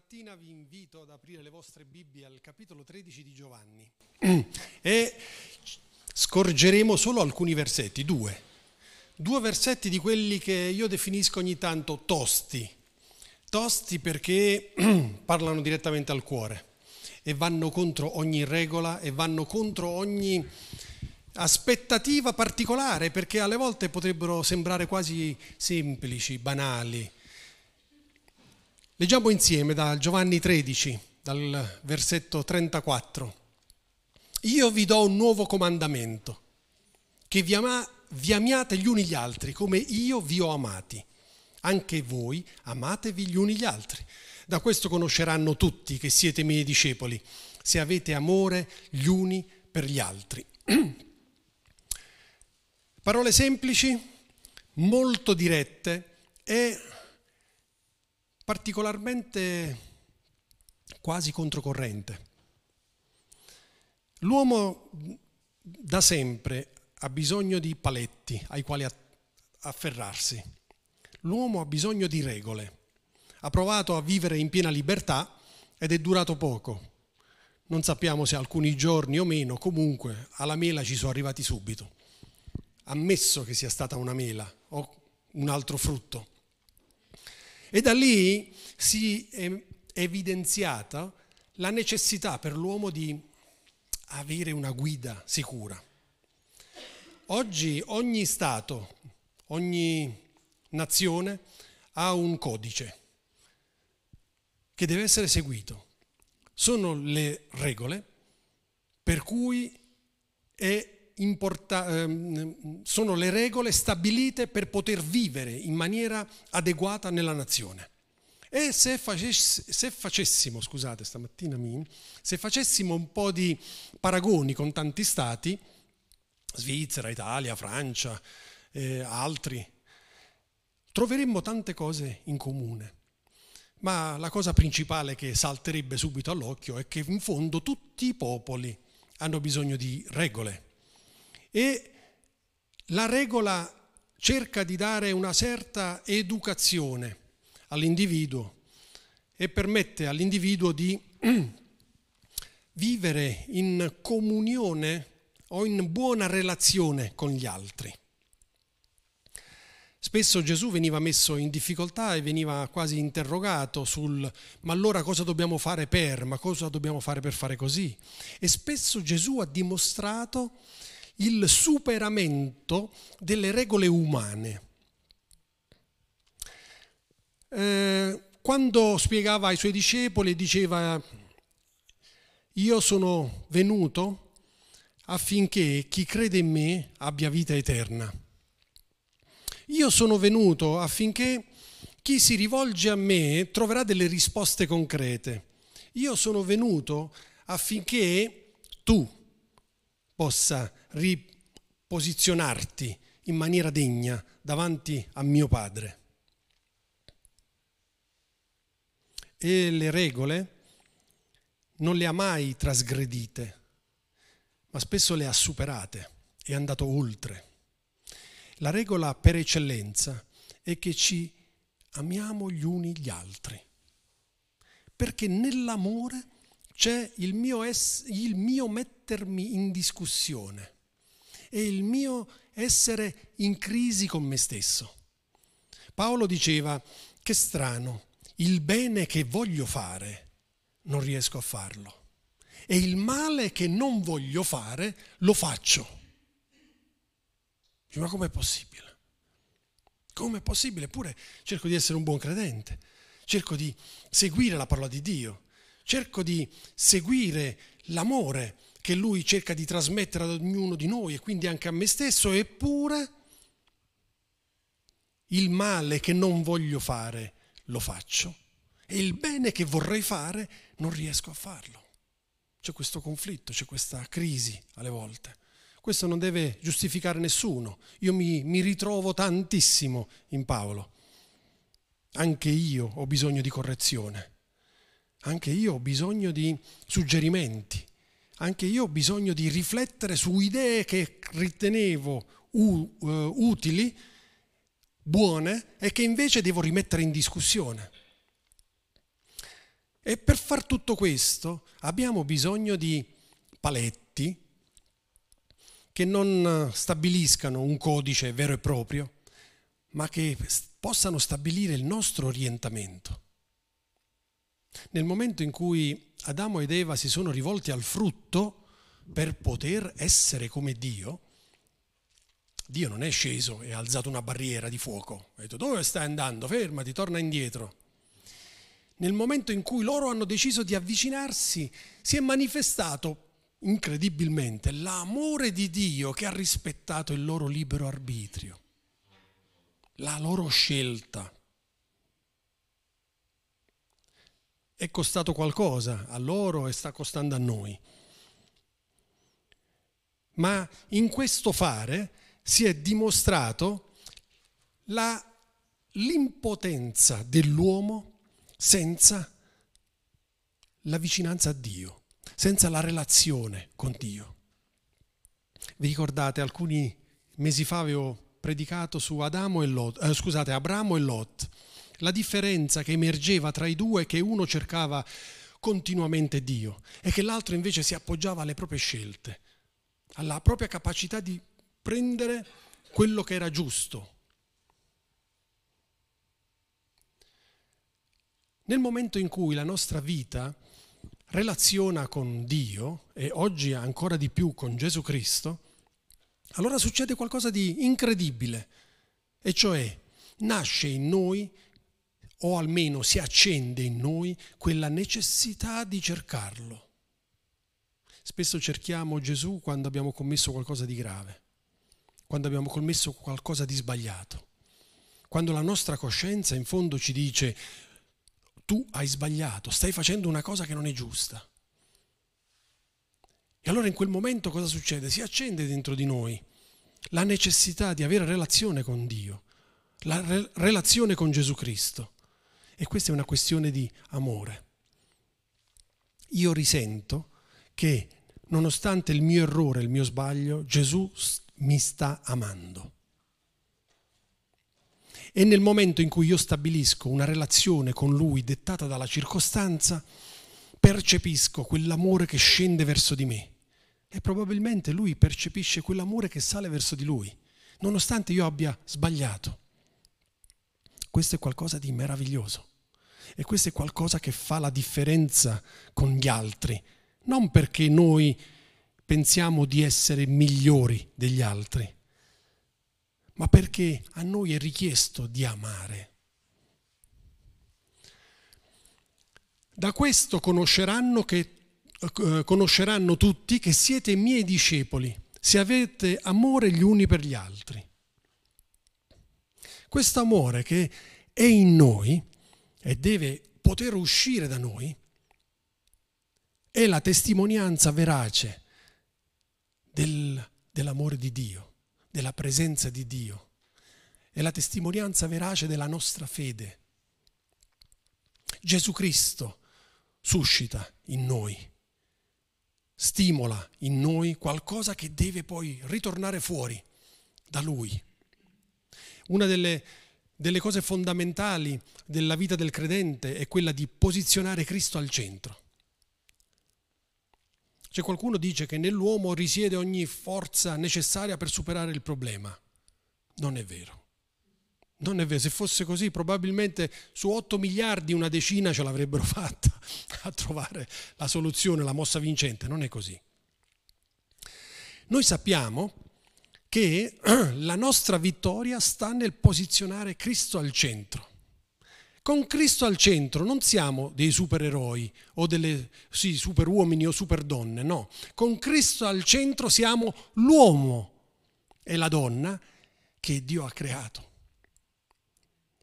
Stamattina vi invito ad aprire le vostre Bibbie al capitolo 13 di Giovanni e scorgeremo solo alcuni versetti, due. Due versetti di quelli che io definisco ogni tanto tosti. Tosti perché parlano direttamente al cuore e vanno contro ogni regola e vanno contro ogni aspettativa particolare perché alle volte potrebbero sembrare quasi semplici, banali Leggiamo insieme da Giovanni 13, dal versetto 34. Io vi do un nuovo comandamento, che vi, ama, vi amiate gli uni gli altri come io vi ho amati. Anche voi amatevi gli uni gli altri. Da questo conosceranno tutti che siete miei discepoli, se avete amore gli uni per gli altri. Parole semplici, molto dirette e particolarmente quasi controcorrente. L'uomo da sempre ha bisogno di paletti ai quali afferrarsi. L'uomo ha bisogno di regole. Ha provato a vivere in piena libertà ed è durato poco. Non sappiamo se alcuni giorni o meno, comunque alla mela ci sono arrivati subito. Ammesso che sia stata una mela o un altro frutto. E da lì si è evidenziata la necessità per l'uomo di avere una guida sicura. Oggi ogni Stato, ogni nazione ha un codice che deve essere seguito. Sono le regole per cui importa- ehm, sono le regole stabilite per poter vivere in maniera adeguata nella nazione. E se, facess- se facessimo, scusate, stamattina mi, se facessimo un po' di paragoni con tanti stati, Svizzera, Italia, Francia, eh, altri, troveremmo tante cose in comune. Ma la cosa principale che salterebbe subito all'occhio è che in fondo tutti i popoli hanno bisogno di regole e la regola cerca di dare una certa educazione all'individuo e permette all'individuo di vivere in comunione o in buona relazione con gli altri. Spesso Gesù veniva messo in difficoltà e veniva quasi interrogato sul ma allora cosa dobbiamo fare per, ma cosa dobbiamo fare per fare così. E spesso Gesù ha dimostrato il superamento delle regole umane. Eh, quando spiegava ai suoi discepoli diceva io sono venuto affinché chi crede in me abbia vita eterna. Io sono venuto affinché chi si rivolge a me troverà delle risposte concrete. Io sono venuto affinché tu possa riposizionarti in maniera degna davanti a mio Padre. E le regole non le ha mai trasgredite, ma spesso le ha superate, è andato oltre. La regola per eccellenza è che ci amiamo gli uni gli altri, perché nell'amore c'è il mio, es- il mio mettermi in discussione e il mio essere in crisi con me stesso. Paolo diceva, che strano, il bene che voglio fare non riesco a farlo e il male che non voglio fare lo faccio. Ma com'è possibile? Com'è possibile? Eppure cerco di essere un buon credente, cerco di seguire la parola di Dio, cerco di seguire l'amore che lui cerca di trasmettere ad ognuno di noi e quindi anche a me stesso, eppure il male che non voglio fare lo faccio e il bene che vorrei fare non riesco a farlo. C'è questo conflitto, c'è questa crisi alle volte. Questo non deve giustificare nessuno. Io mi, mi ritrovo tantissimo in Paolo. Anche io ho bisogno di correzione. Anche io ho bisogno di suggerimenti anche io ho bisogno di riflettere su idee che ritenevo u, uh, utili, buone, e che invece devo rimettere in discussione. E per far tutto questo abbiamo bisogno di paletti che non stabiliscano un codice vero e proprio, ma che possano stabilire il nostro orientamento. Nel momento in cui Adamo ed Eva si sono rivolti al frutto per poter essere come Dio, Dio non è sceso e ha alzato una barriera di fuoco. Ha detto dove stai andando? Fermati, torna indietro. Nel momento in cui loro hanno deciso di avvicinarsi, si è manifestato incredibilmente l'amore di Dio che ha rispettato il loro libero arbitrio, la loro scelta. È costato qualcosa a loro e sta costando a noi. Ma in questo fare si è dimostrato la, l'impotenza dell'uomo senza la vicinanza a Dio, senza la relazione con Dio. Vi ricordate, alcuni mesi fa avevo predicato su Adamo e Lot, eh, scusate, Abramo e Lot, la differenza che emergeva tra i due è che uno cercava continuamente Dio e che l'altro invece si appoggiava alle proprie scelte, alla propria capacità di prendere quello che era giusto. Nel momento in cui la nostra vita relaziona con Dio e oggi ancora di più con Gesù Cristo, allora succede qualcosa di incredibile, e cioè nasce in noi, o almeno si accende in noi, quella necessità di cercarlo. Spesso cerchiamo Gesù quando abbiamo commesso qualcosa di grave quando abbiamo commesso qualcosa di sbagliato, quando la nostra coscienza in fondo ci dice tu hai sbagliato, stai facendo una cosa che non è giusta. E allora in quel momento cosa succede? Si accende dentro di noi la necessità di avere relazione con Dio, la re- relazione con Gesù Cristo. E questa è una questione di amore. Io risento che nonostante il mio errore, il mio sbaglio, Gesù mi sta amando. E nel momento in cui io stabilisco una relazione con lui dettata dalla circostanza, percepisco quell'amore che scende verso di me e probabilmente lui percepisce quell'amore che sale verso di lui, nonostante io abbia sbagliato. Questo è qualcosa di meraviglioso e questo è qualcosa che fa la differenza con gli altri, non perché noi pensiamo di essere migliori degli altri, ma perché a noi è richiesto di amare. Da questo conosceranno, che, eh, conosceranno tutti che siete miei discepoli, se avete amore gli uni per gli altri. Questo amore che è in noi e deve poter uscire da noi è la testimonianza verace del, dell'amore di Dio, della presenza di Dio. È la testimonianza verace della nostra fede. Gesù Cristo suscita in noi, stimola in noi qualcosa che deve poi ritornare fuori da Lui. Una delle, delle cose fondamentali della vita del credente è quella di posizionare Cristo al centro. C'è qualcuno che dice che nell'uomo risiede ogni forza necessaria per superare il problema. Non è vero. Non è vero, se fosse così probabilmente su 8 miliardi una decina ce l'avrebbero fatta a trovare la soluzione, la mossa vincente. Non è così. Noi sappiamo che la nostra vittoria sta nel posizionare Cristo al centro. Con Cristo al centro non siamo dei supereroi o delle sì, superuomini o superdonne, no. Con Cristo al centro siamo l'uomo e la donna che Dio ha creato.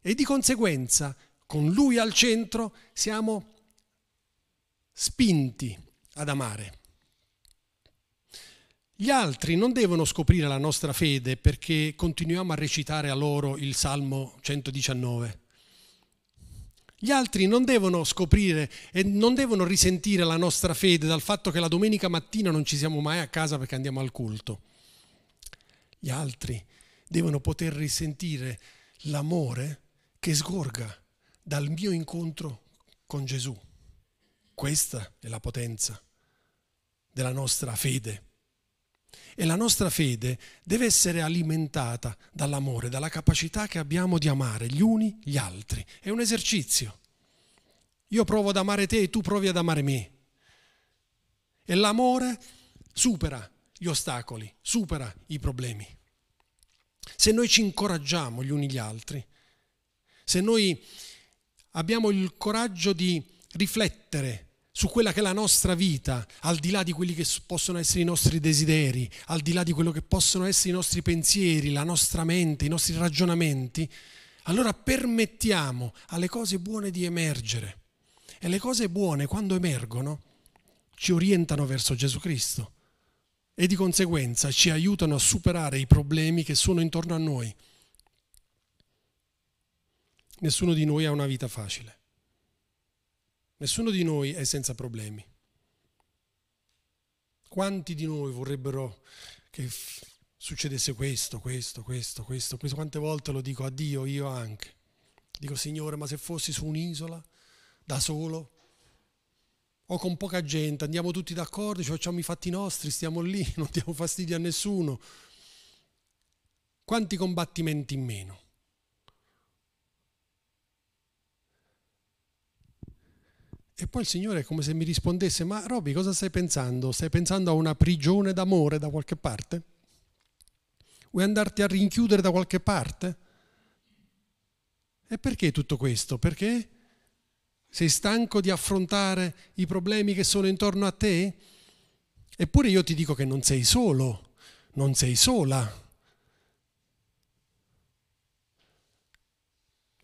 E di conseguenza, con Lui al centro, siamo spinti ad amare. Gli altri non devono scoprire la nostra fede perché continuiamo a recitare a loro il Salmo 119 gli altri non devono scoprire e non devono risentire la nostra fede dal fatto che la domenica mattina non ci siamo mai a casa perché andiamo al culto. Gli altri devono poter risentire l'amore che sgorga dal mio incontro con Gesù. Questa è la potenza della nostra fede. E la nostra fede deve essere alimentata dall'amore, dalla capacità che abbiamo di amare gli uni gli altri. È un esercizio. Io provo ad amare te e tu provi ad amare me. E l'amore supera gli ostacoli, supera i problemi. Se noi ci incoraggiamo gli uni gli altri, se noi abbiamo il coraggio di riflettere su quella che è la nostra vita, al di là di quelli che possono essere i nostri desideri, al di là di quello che possono essere i nostri pensieri, la nostra mente, i nostri ragionamenti, allora permettiamo alle cose buone di emergere. E le cose buone, quando emergono, ci orientano verso Gesù Cristo e di conseguenza ci aiutano a superare i problemi che sono intorno a noi. Nessuno di noi ha una vita facile. Nessuno di noi è senza problemi. Quanti di noi vorrebbero che succedesse questo, questo, questo, questo, questo? Quante volte lo dico a Dio, io anche. Dico, Signore, ma se fossi su un'isola, da solo, o con poca gente, andiamo tutti d'accordo, ci facciamo i fatti nostri, stiamo lì, non diamo fastidio a nessuno. Quanti combattimenti in meno? E poi il Signore è come se mi rispondesse, ma Roby cosa stai pensando? Stai pensando a una prigione d'amore da qualche parte? Vuoi andarti a rinchiudere da qualche parte? E perché tutto questo? Perché sei stanco di affrontare i problemi che sono intorno a te? Eppure io ti dico che non sei solo, non sei sola.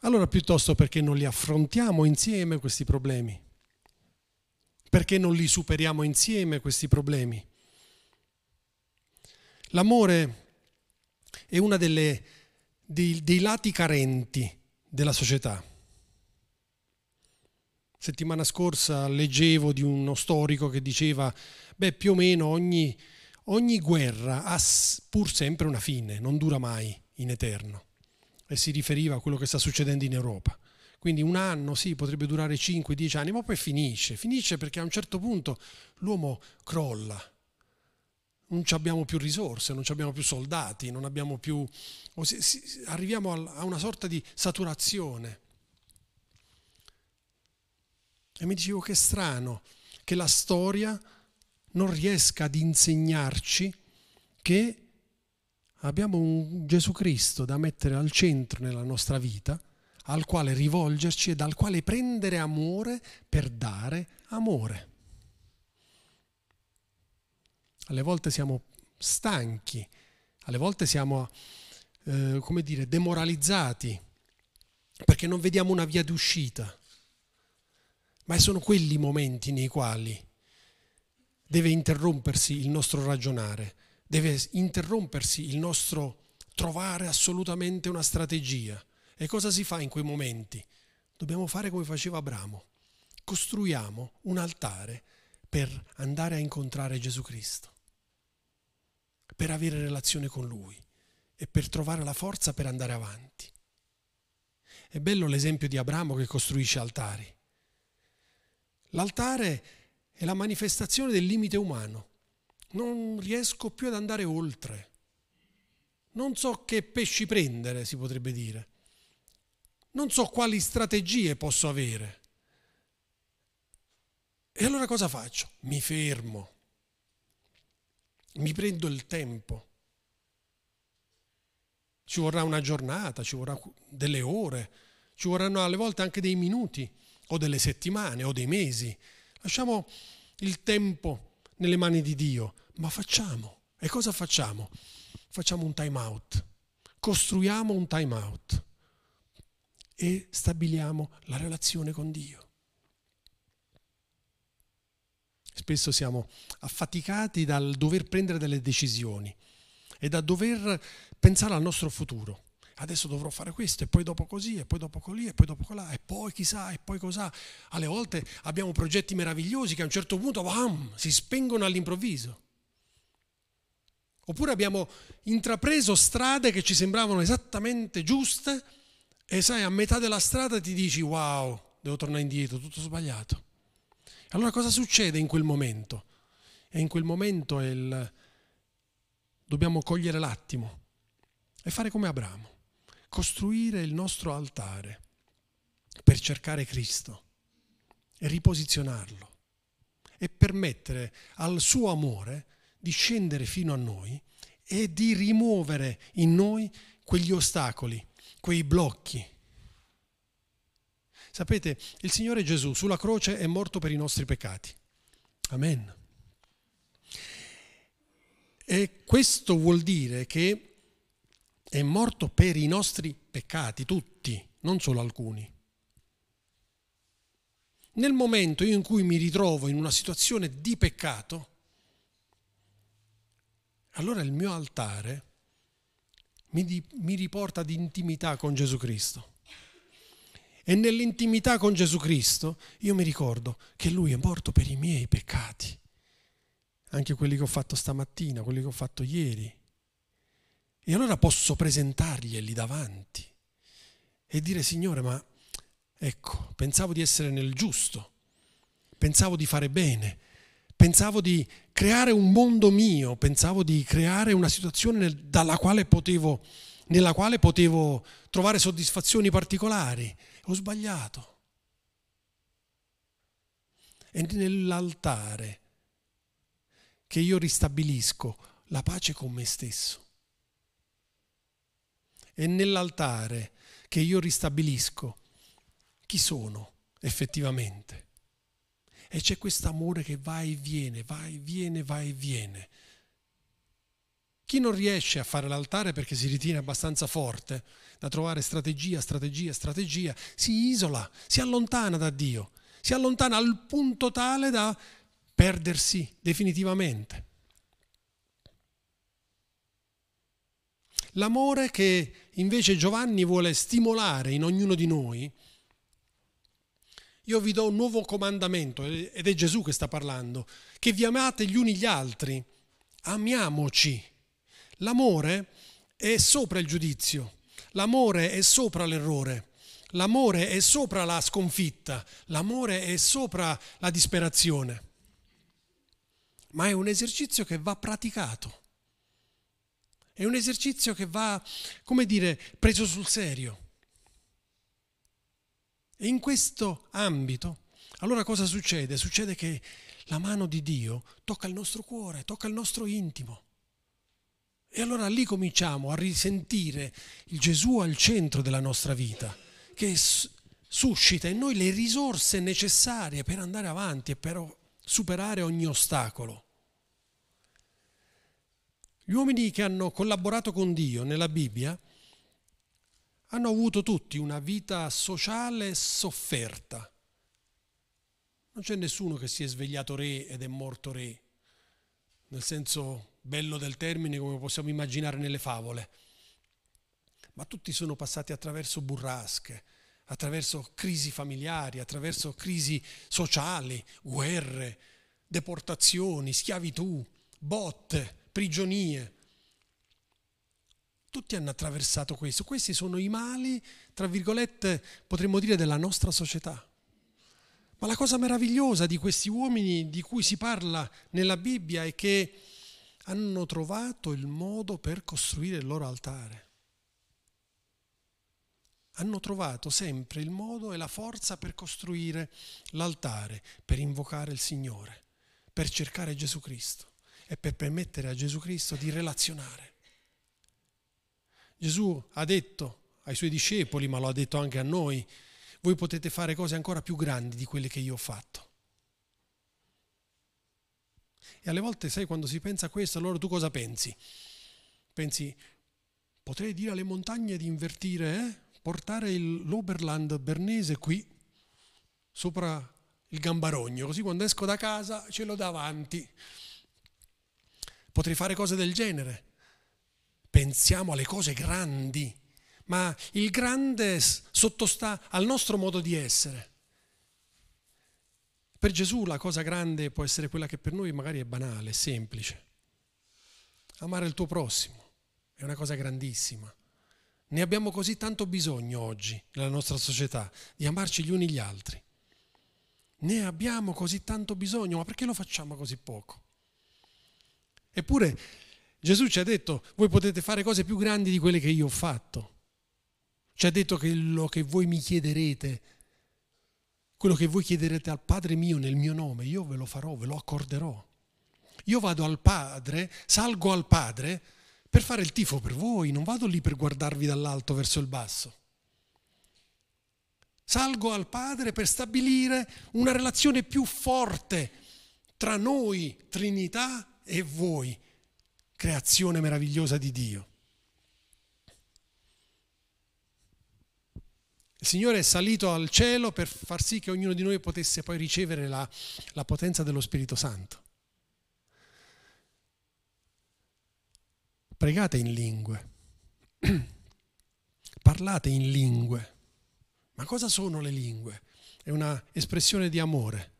Allora piuttosto perché non li affrontiamo insieme questi problemi? Perché non li superiamo insieme questi problemi? L'amore è uno dei, dei lati carenti della società. Settimana scorsa leggevo di uno storico che diceva, beh più o meno ogni, ogni guerra ha pur sempre una fine, non dura mai in eterno. E si riferiva a quello che sta succedendo in Europa. Quindi un anno sì, potrebbe durare 5-10 anni, ma poi finisce. Finisce perché a un certo punto l'uomo crolla. Non abbiamo più risorse, non abbiamo più soldati, non abbiamo più... arriviamo a una sorta di saturazione. E mi dicevo che strano che la storia non riesca ad insegnarci che abbiamo un Gesù Cristo da mettere al centro nella nostra vita al quale rivolgerci e dal quale prendere amore per dare amore. Alle volte siamo stanchi, alle volte siamo, eh, come dire, demoralizzati perché non vediamo una via d'uscita, ma sono quelli i momenti nei quali deve interrompersi il nostro ragionare, deve interrompersi il nostro trovare assolutamente una strategia e cosa si fa in quei momenti? Dobbiamo fare come faceva Abramo. Costruiamo un altare per andare a incontrare Gesù Cristo, per avere relazione con Lui e per trovare la forza per andare avanti. È bello l'esempio di Abramo che costruisce altari. L'altare è la manifestazione del limite umano. Non riesco più ad andare oltre. Non so che pesci prendere, si potrebbe dire non so quali strategie posso avere. E allora cosa faccio? Mi fermo, mi prendo il tempo. Ci vorrà una giornata, ci vorrà delle ore, ci vorranno alle volte anche dei minuti, o delle settimane, o dei mesi. Lasciamo il tempo nelle mani di Dio, ma facciamo. E cosa facciamo? Facciamo un time out, costruiamo un time out e stabiliamo la relazione con Dio. Spesso siamo affaticati dal dover prendere delle decisioni e da dover pensare al nostro futuro. Adesso dovrò fare questo e poi dopo così e poi dopo colì e poi dopo colà e poi chissà e poi cos'ha. Alle volte abbiamo progetti meravigliosi che a un certo punto bam, si spengono all'improvviso. Oppure abbiamo intrapreso strade che ci sembravano esattamente giuste e sai, a metà della strada ti dici wow, devo tornare indietro, tutto sbagliato. Allora cosa succede in quel momento? E in quel momento il... dobbiamo cogliere l'attimo e fare come Abramo, costruire il nostro altare per cercare Cristo e riposizionarlo e permettere al suo amore di scendere fino a noi e di rimuovere in noi quegli ostacoli, quei blocchi. Sapete, il Signore Gesù sulla croce è morto per i nostri peccati. Amen. E questo vuol dire che è morto per i nostri peccati, tutti, non solo alcuni. Nel momento in cui mi ritrovo in una situazione di peccato, allora il mio altare mi, di, mi riporta ad intimità con Gesù Cristo. E nell'intimità con Gesù Cristo io mi ricordo che Lui è morto per i miei peccati, anche quelli che ho fatto stamattina, quelli che ho fatto ieri. E allora posso presentarglieli davanti e dire Signore, ma ecco, pensavo di essere nel giusto, pensavo di fare bene, pensavo di creare un mondo mio, pensavo di creare una situazione quale potevo, nella quale potevo trovare soddisfazioni particolari. Ho sbagliato. È nell'altare che io ristabilisco la pace con me stesso. È nell'altare che io ristabilisco chi sono effettivamente. E c'è questo amore che va e viene, va e viene, va e viene. Chi non riesce a fare l'altare perché si ritiene abbastanza forte da trovare strategia, strategia, strategia, si isola, si allontana da Dio, si allontana al punto tale da perdersi definitivamente. L'amore che invece Giovanni vuole stimolare in ognuno di noi io vi do un nuovo comandamento, ed è Gesù che sta parlando, che vi amate gli uni gli altri, amiamoci. L'amore è sopra il giudizio, l'amore è sopra l'errore, l'amore è sopra la sconfitta, l'amore è sopra la disperazione. Ma è un esercizio che va praticato. È un esercizio che va, come dire, preso sul serio. E in questo ambito, allora cosa succede? Succede che la mano di Dio tocca il nostro cuore, tocca il nostro intimo. E allora lì cominciamo a risentire il Gesù al centro della nostra vita, che suscita in noi le risorse necessarie per andare avanti e per superare ogni ostacolo. Gli uomini che hanno collaborato con Dio nella Bibbia hanno avuto tutti una vita sociale sofferta. Non c'è nessuno che si è svegliato re ed è morto re, nel senso bello del termine come possiamo immaginare nelle favole, ma tutti sono passati attraverso burrasche, attraverso crisi familiari, attraverso crisi sociali, guerre, deportazioni, schiavitù, botte, prigionie. Tutti hanno attraversato questo. Questi sono i mali, tra virgolette, potremmo dire, della nostra società. Ma la cosa meravigliosa di questi uomini di cui si parla nella Bibbia è che hanno trovato il modo per costruire il loro altare. Hanno trovato sempre il modo e la forza per costruire l'altare, per invocare il Signore, per cercare Gesù Cristo e per permettere a Gesù Cristo di relazionare. Gesù ha detto ai suoi discepoli, ma lo ha detto anche a noi, voi potete fare cose ancora più grandi di quelle che io ho fatto. E alle volte, sai, quando si pensa a questo, allora tu cosa pensi? Pensi, potrei dire alle montagne di invertire, eh? portare il, l'Oberland bernese qui, sopra il gambarogno, così quando esco da casa ce l'ho davanti. Potrei fare cose del genere pensiamo alle cose grandi, ma il grande sottostà al nostro modo di essere. Per Gesù la cosa grande può essere quella che per noi magari è banale, semplice. Amare il tuo prossimo è una cosa grandissima. Ne abbiamo così tanto bisogno oggi nella nostra società, di amarci gli uni gli altri. Ne abbiamo così tanto bisogno, ma perché lo facciamo così poco? Eppure Gesù ci ha detto, voi potete fare cose più grandi di quelle che io ho fatto. Ci ha detto che quello che voi mi chiederete, quello che voi chiederete al Padre mio nel mio nome, io ve lo farò, ve lo accorderò. Io vado al Padre, salgo al Padre per fare il tifo per voi, non vado lì per guardarvi dall'alto verso il basso. Salgo al Padre per stabilire una relazione più forte tra noi, Trinità, e voi, creazione meravigliosa di Dio. Il Signore è salito al cielo per far sì che ognuno di noi potesse poi ricevere la, la potenza dello Spirito Santo. Pregate in lingue, parlate in lingue. Ma cosa sono le lingue? È una espressione di amore.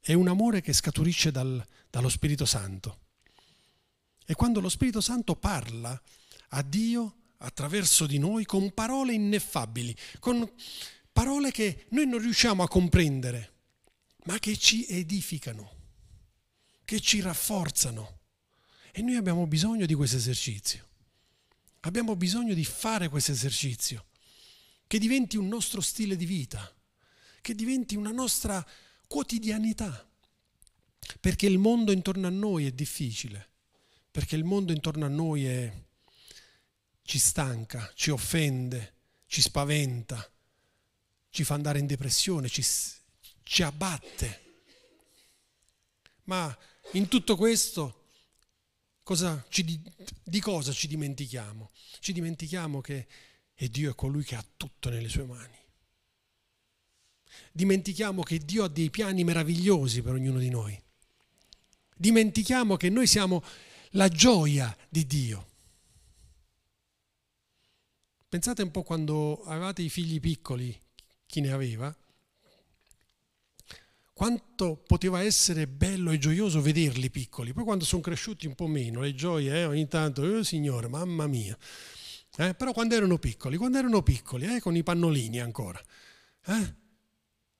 È un amore che scaturisce dal, dallo Spirito Santo. E quando lo Spirito Santo parla a Dio attraverso di noi con parole ineffabili, con parole che noi non riusciamo a comprendere, ma che ci edificano, che ci rafforzano. E noi abbiamo bisogno di questo esercizio. Abbiamo bisogno di fare questo esercizio, che diventi un nostro stile di vita, che diventi una nostra quotidianità. Perché il mondo intorno a noi è difficile, perché il mondo intorno a noi è, ci stanca, ci offende, ci spaventa, ci fa andare in depressione, ci, ci abbatte. Ma in tutto questo cosa ci, di cosa ci dimentichiamo? Ci dimentichiamo che Dio è colui che ha tutto nelle sue mani. Dimentichiamo che Dio ha dei piani meravigliosi per ognuno di noi. Dimentichiamo che noi siamo la gioia di Dio. Pensate un po' quando avevate i figli piccoli, chi ne aveva, quanto poteva essere bello e gioioso vederli piccoli. Poi quando sono cresciuti un po' meno, le gioie, eh, ogni tanto, oh signore, mamma mia. Eh, però quando erano piccoli, quando erano piccoli, eh, con i pannolini ancora, eh,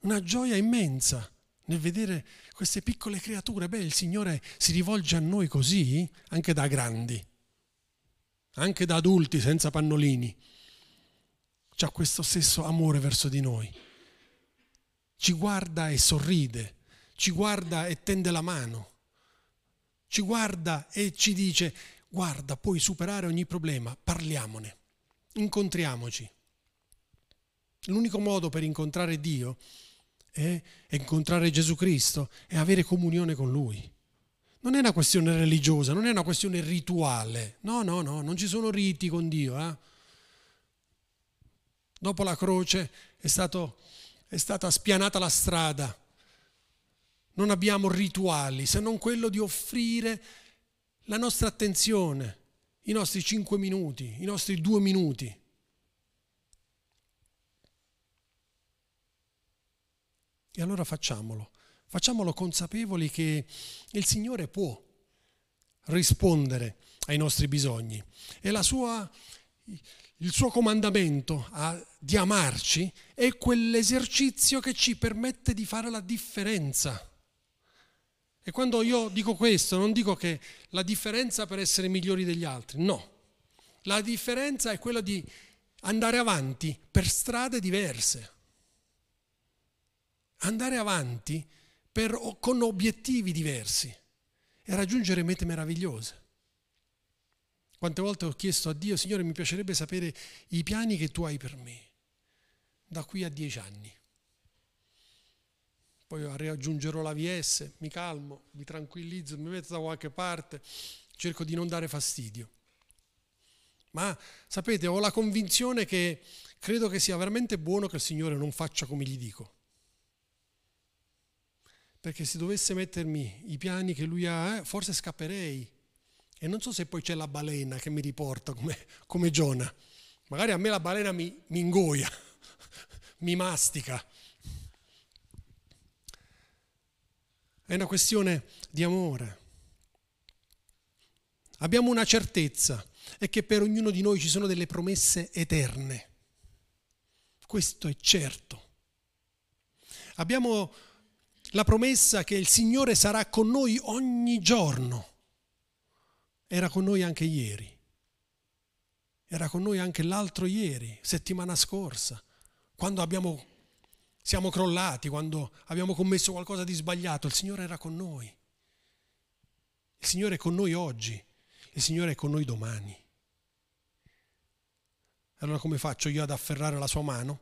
una gioia immensa nel vedere queste piccole creature. Beh, il Signore si rivolge a noi così, anche da grandi, anche da adulti senza pannolini ha questo stesso amore verso di noi. Ci guarda e sorride, ci guarda e tende la mano, ci guarda e ci dice guarda, puoi superare ogni problema, parliamone, incontriamoci. L'unico modo per incontrare Dio è incontrare Gesù Cristo e avere comunione con Lui. Non è una questione religiosa, non è una questione rituale. No, no, no, non ci sono riti con Dio. Eh? Dopo la croce è, stato, è stata spianata la strada. Non abbiamo rituali se non quello di offrire la nostra attenzione, i nostri cinque minuti, i nostri due minuti. E allora facciamolo, facciamolo consapevoli che il Signore può rispondere ai nostri bisogni e sua il suo comandamento a, di amarci è quell'esercizio che ci permette di fare la differenza. E quando io dico questo, non dico che la differenza per essere migliori degli altri, no. La differenza è quella di andare avanti per strade diverse. Andare avanti per, con obiettivi diversi e raggiungere mete meravigliose. Quante volte ho chiesto a Dio, Signore, mi piacerebbe sapere i piani che tu hai per me, da qui a dieci anni. Poi raggiungerò la VS, mi calmo, mi tranquillizzo, mi metto da qualche parte, cerco di non dare fastidio. Ma sapete, ho la convinzione che credo che sia veramente buono che il Signore non faccia come gli dico. Perché se dovesse mettermi i piani che Lui ha, eh, forse scapperei e non so se poi c'è la balena che mi riporta come, come Giona. Magari a me la balena mi, mi ingoia, mi mastica. È una questione di amore. Abbiamo una certezza, è che per ognuno di noi ci sono delle promesse eterne. Questo è certo. Abbiamo la promessa che il Signore sarà con noi ogni giorno. Era con noi anche ieri. Era con noi anche l'altro ieri, settimana scorsa, quando abbiamo, siamo crollati, quando abbiamo commesso qualcosa di sbagliato. Il Signore era con noi. Il Signore è con noi oggi. Il Signore è con noi domani. Allora come faccio io ad afferrare la sua mano?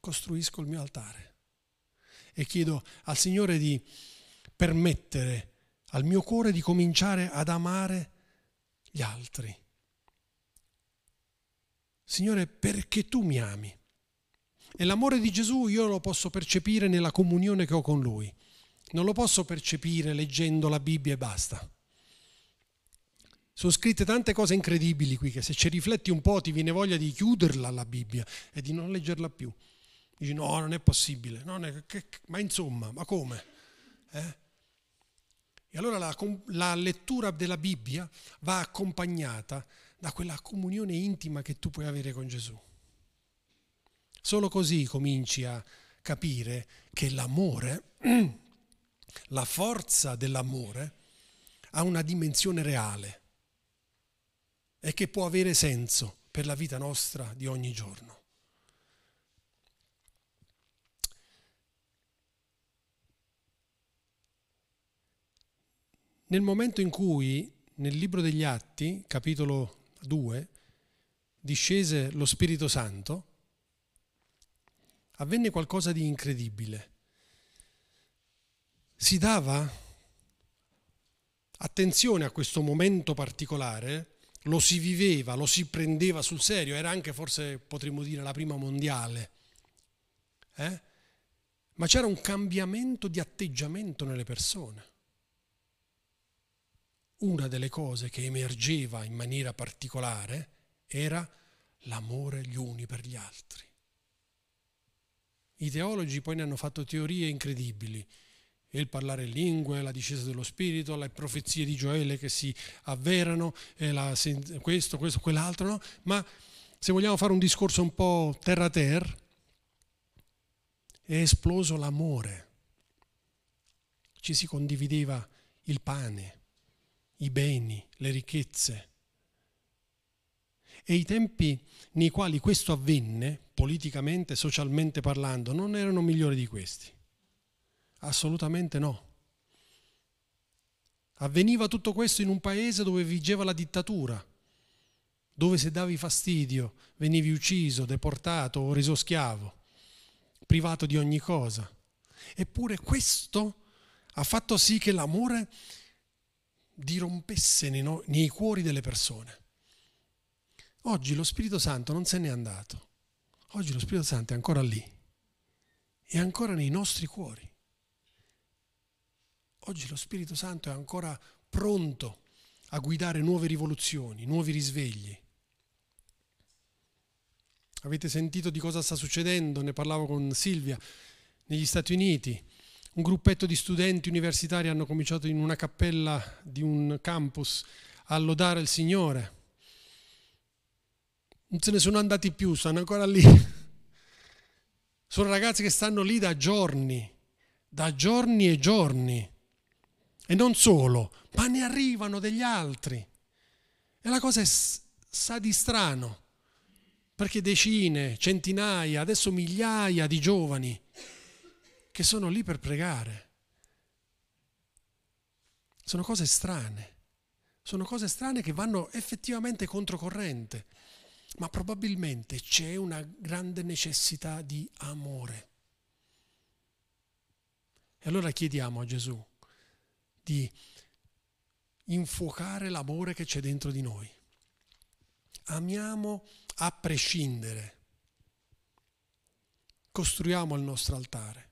Costruisco il mio altare e chiedo al Signore di permettere al mio cuore di cominciare ad amare gli altri. Signore, perché tu mi ami. E l'amore di Gesù io lo posso percepire nella comunione che ho con Lui. Non lo posso percepire leggendo la Bibbia e basta. Sono scritte tante cose incredibili qui che se ci rifletti un po' ti viene voglia di chiuderla la Bibbia e di non leggerla più. Dici no, non è possibile. Non è, che, ma insomma, ma come? Eh? E allora la, la lettura della Bibbia va accompagnata da quella comunione intima che tu puoi avere con Gesù. Solo così cominci a capire che l'amore, la forza dell'amore, ha una dimensione reale e che può avere senso per la vita nostra di ogni giorno. Nel momento in cui nel libro degli Atti, capitolo 2, discese lo Spirito Santo, avvenne qualcosa di incredibile. Si dava attenzione a questo momento particolare, lo si viveva, lo si prendeva sul serio, era anche forse potremmo dire la prima mondiale. Eh? Ma c'era un cambiamento di atteggiamento nelle persone una delle cose che emergeva in maniera particolare era l'amore gli uni per gli altri. I teologi poi ne hanno fatto teorie incredibili, il parlare in lingue, la discesa dello Spirito, le profezie di Gioele che si avverano, la, questo, questo, quell'altro, no? ma se vogliamo fare un discorso un po' terra terra, è esploso l'amore, ci si condivideva il pane, i beni, le ricchezze. E i tempi nei quali questo avvenne, politicamente, socialmente parlando, non erano migliori di questi. Assolutamente no. Avveniva tutto questo in un paese dove vigeva la dittatura, dove se davi fastidio venivi ucciso, deportato o reso schiavo, privato di ogni cosa. Eppure questo ha fatto sì che l'amore dirompesse nei, no, nei cuori delle persone. Oggi lo Spirito Santo non se n'è andato. Oggi lo Spirito Santo è ancora lì. È ancora nei nostri cuori. Oggi lo Spirito Santo è ancora pronto a guidare nuove rivoluzioni, nuovi risvegli. Avete sentito di cosa sta succedendo? Ne parlavo con Silvia negli Stati Uniti un gruppetto di studenti universitari hanno cominciato in una cappella di un campus a lodare il Signore. Non se ne sono andati più, stanno ancora lì. Sono ragazzi che stanno lì da giorni, da giorni e giorni. E non solo, ma ne arrivano degli altri. E la cosa è, sa di strano, perché decine, centinaia, adesso migliaia di giovani che sono lì per pregare. Sono cose strane, sono cose strane che vanno effettivamente controcorrente, ma probabilmente c'è una grande necessità di amore. E allora chiediamo a Gesù di infuocare l'amore che c'è dentro di noi. Amiamo a prescindere. Costruiamo il nostro altare.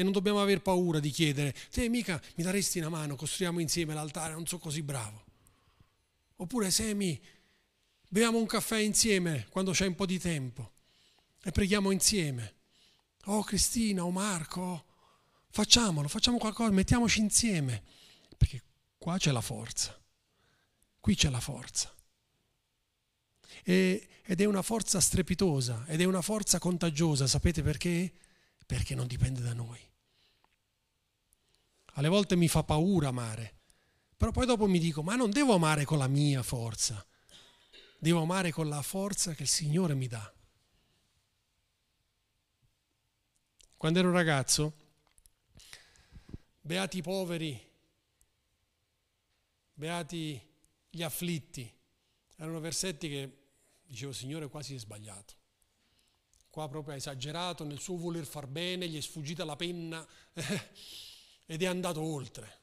E non dobbiamo aver paura di chiedere, se mica mi daresti una mano, costruiamo insieme l'altare, non sono così bravo. Oppure Semi, beviamo un caffè insieme quando c'è un po' di tempo e preghiamo insieme. Oh Cristina, oh Marco, facciamolo, facciamo qualcosa, mettiamoci insieme, perché qua c'è la forza, qui c'è la forza. E, ed è una forza strepitosa, ed è una forza contagiosa, sapete perché? Perché non dipende da noi alle volte mi fa paura amare, però poi dopo mi dico, ma non devo amare con la mia forza, devo amare con la forza che il Signore mi dà. Quando ero ragazzo, beati i poveri, beati gli afflitti, erano versetti che dicevo, Signore, quasi è sbagliato. Qua proprio ha esagerato nel suo voler far bene, gli è sfuggita la penna ed è andato oltre.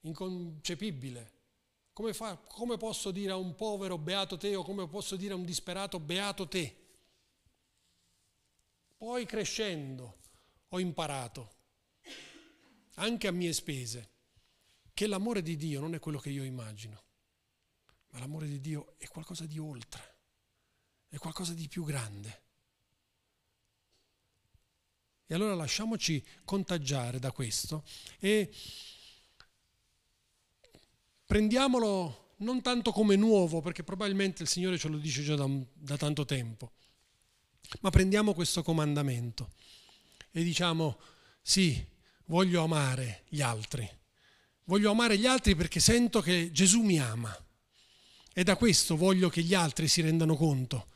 Inconcepibile. Come, fa, come posso dire a un povero beato te o come posso dire a un disperato beato te? Poi crescendo ho imparato, anche a mie spese, che l'amore di Dio non è quello che io immagino, ma l'amore di Dio è qualcosa di oltre, è qualcosa di più grande. E allora lasciamoci contagiare da questo e prendiamolo non tanto come nuovo, perché probabilmente il Signore ce lo dice già da, da tanto tempo, ma prendiamo questo comandamento e diciamo sì, voglio amare gli altri. Voglio amare gli altri perché sento che Gesù mi ama. E da questo voglio che gli altri si rendano conto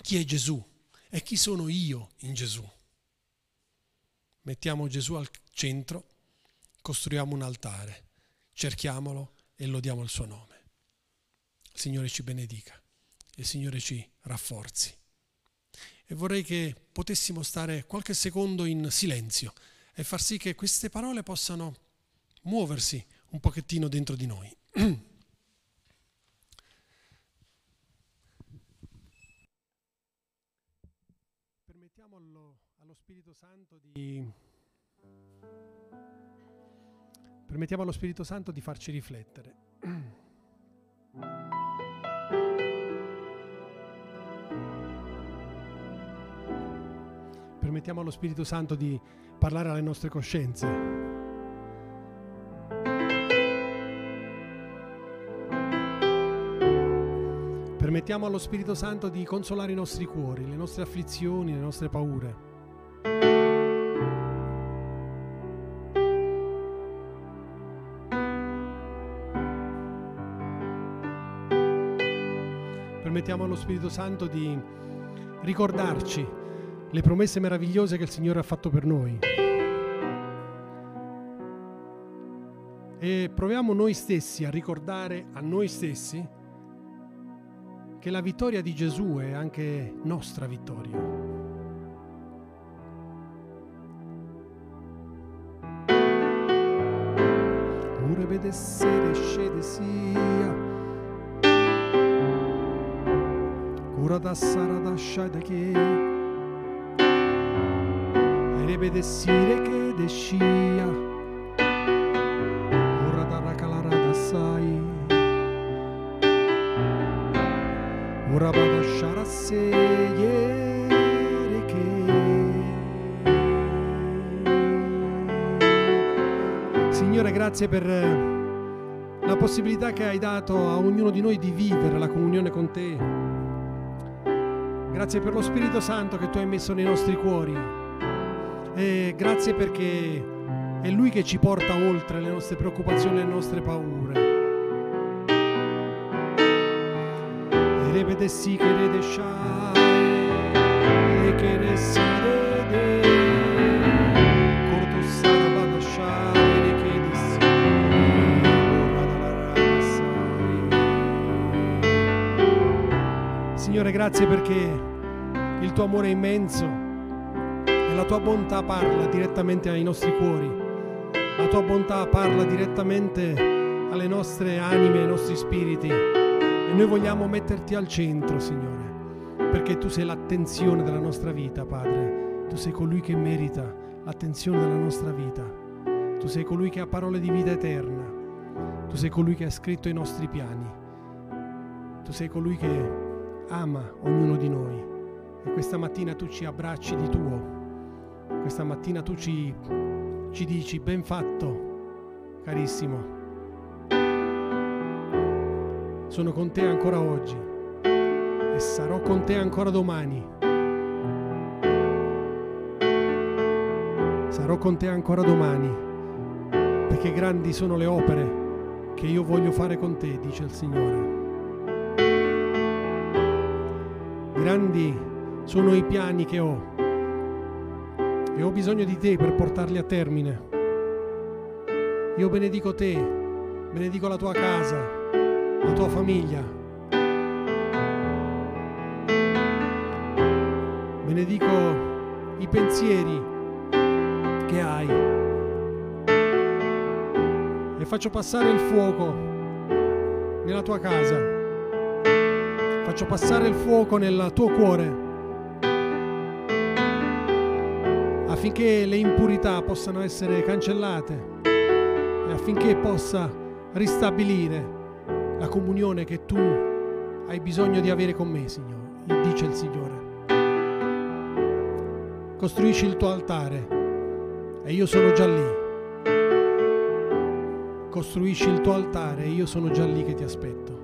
chi è Gesù e chi sono io in Gesù. Mettiamo Gesù al centro, costruiamo un altare cerchiamolo e lodiamo il suo nome. Il Signore ci benedica, il Signore ci rafforzi. E vorrei che potessimo stare qualche secondo in silenzio e far sì che queste parole possano muoversi un pochettino dentro di noi. Permettiamo allo, allo Spirito Santo di Permettiamo allo Spirito Santo di farci riflettere. Permettiamo allo Spirito Santo di parlare alle nostre coscienze. Permettiamo allo Spirito Santo di consolare i nostri cuori, le nostre afflizioni, le nostre paure. Permettiamo allo Spirito Santo di ricordarci le promesse meravigliose che il Signore ha fatto per noi. E proviamo noi stessi a ricordare a noi stessi che la vittoria di Gesù è anche nostra vittoria. Ure vede sere scede sia Burada sarada şadaki Erebe sire che descia Burada rakalara da sai. Ora bada şarase yere che Signore grazie per la possibilità che hai dato a ognuno di noi di vivere la comunione con te Grazie per lo Spirito Santo che tu hai messo nei nostri cuori. E grazie perché è Lui che ci porta oltre le nostre preoccupazioni e le nostre paure. Revede sì che rede shai, e che reside Signore, grazie perché il tuo amore è immenso e la tua bontà parla direttamente ai nostri cuori. La tua bontà parla direttamente alle nostre anime, ai nostri spiriti. E noi vogliamo metterti al centro, Signore, perché tu sei l'attenzione della nostra vita, Padre. Tu sei colui che merita l'attenzione della nostra vita. Tu sei colui che ha parole di vita eterna. Tu sei colui che ha scritto i nostri piani. Tu sei colui che ama ognuno di noi. E questa mattina tu ci abbracci di tuo. Questa mattina tu ci, ci dici ben fatto, carissimo. Sono con te ancora oggi e sarò con te ancora domani. Sarò con te ancora domani, perché grandi sono le opere che io voglio fare con te, dice il Signore. Grandi sono i piani che ho e ho bisogno di te per portarli a termine. Io benedico te, benedico la tua casa, la tua famiglia. Benedico i pensieri che hai e faccio passare il fuoco nella tua casa. Faccio passare il fuoco nel tuo cuore affinché le impurità possano essere cancellate e affinché possa ristabilire la comunione che tu hai bisogno di avere con me, Signore, dice il Signore. Costruisci il tuo altare e io sono già lì. Costruisci il tuo altare e io sono già lì che ti aspetto.